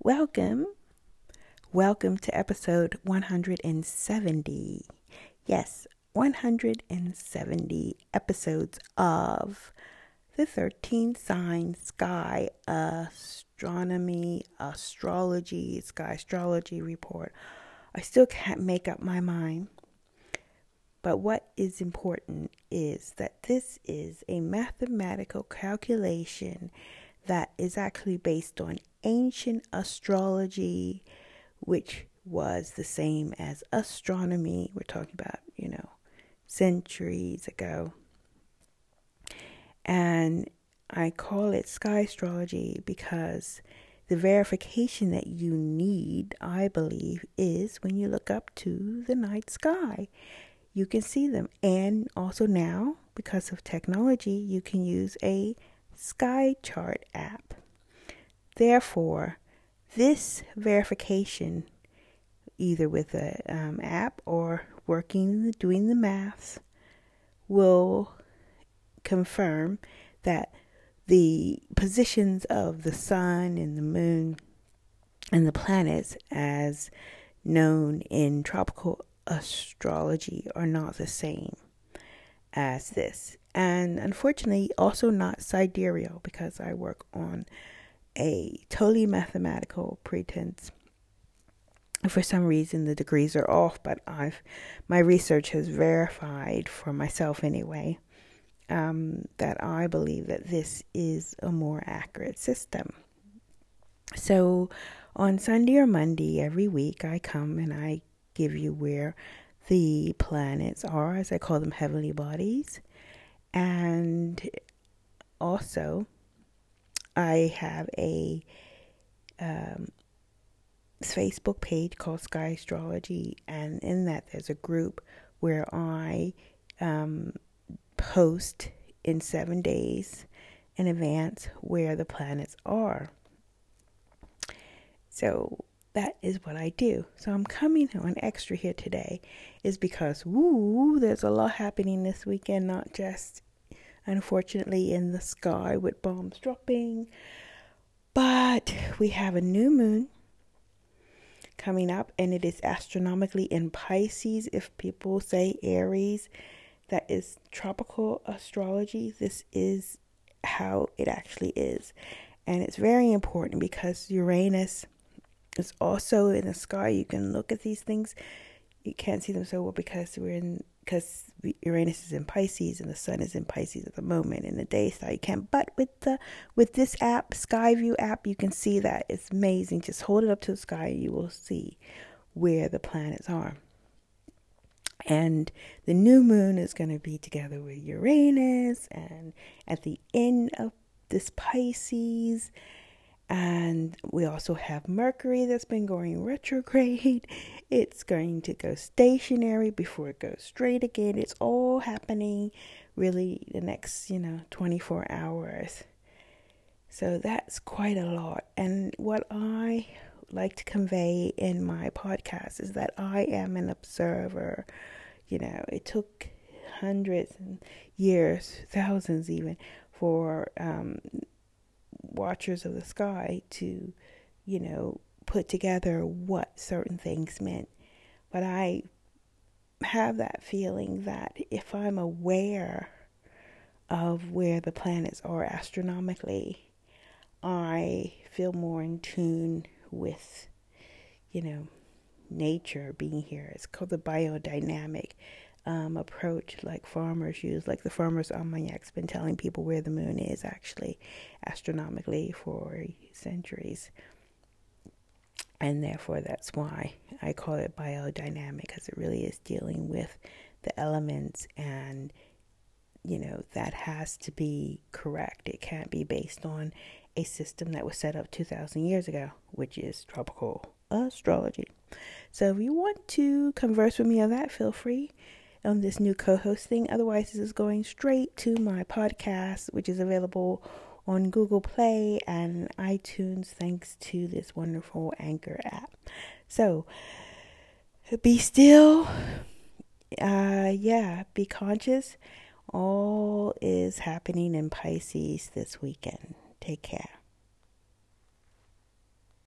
Welcome. Welcome to episode 170. Yes, 170 episodes of the 13 sign sky astronomy, astrology, sky astrology report. I still can't make up my mind. But what is important is that this is a mathematical calculation that is actually based on ancient astrology, which was the same as astronomy. We're talking about, you know, centuries ago. And I call it sky astrology because the verification that you need, I believe, is when you look up to the night sky. You can see them. And also now, because of technology, you can use a sky chart app. Therefore, this verification, either with the um, app or working, doing the maths, will confirm that the positions of the sun and the moon and the planets, as known in tropical astrology, are not the same as this. And unfortunately, also not sidereal because I work on a totally mathematical pretense. For some reason, the degrees are off, but I've my research has verified for myself anyway um, that I believe that this is a more accurate system. So, on Sunday or Monday every week, I come and I give you where the planets are, as I call them, heavenly bodies, and also I have a um, Facebook page called Sky Astrology, and in that there's a group where I um, post in seven days in advance where the planets are. So that is what I do. So I'm coming on extra here today is because woo, there's a lot happening this weekend, not just unfortunately in the sky with bombs dropping. But we have a new moon coming up, and it is astronomically in Pisces. If people say Aries, that is tropical astrology. This is how it actually is. And it's very important because Uranus is also in the sky. You can look at these things. You can't see them so well because we're in because Uranus is in Pisces and the Sun is in Pisces at the moment in the day, so you can't. But with the with this app, Skyview app, you can see that it's amazing. Just hold it up to the sky, and you will see where the planets are. And the new moon is going to be together with Uranus, and at the end of this Pisces, and we also have Mercury that's been going retrograde. It's going to go stationary before it goes straight again. It's all happening really the next, you know, 24 hours. So that's quite a lot. And what I like to convey in my podcast is that I am an observer. You know, it took hundreds and years, thousands even, for um, watchers of the sky to, you know, put together what certain things meant. But I have that feeling that if I'm aware of where the planets are astronomically, I feel more in tune with, you know, nature being here. It's called the biodynamic um, approach like farmers use, like the Farmer's Almanac's been telling people where the moon is actually astronomically for centuries. And therefore, that's why I call it biodynamic because it really is dealing with the elements and you know that has to be correct. It can't be based on a system that was set up 2,000 years ago, which is tropical astrology. So if you want to converse with me on that, feel free on this new co host thing. Otherwise, this is going straight to my podcast, which is available on Google Play and iTunes thanks to this wonderful Anchor app. So, be still. Uh, yeah, be conscious. All is happening in Pisces this weekend. Take care.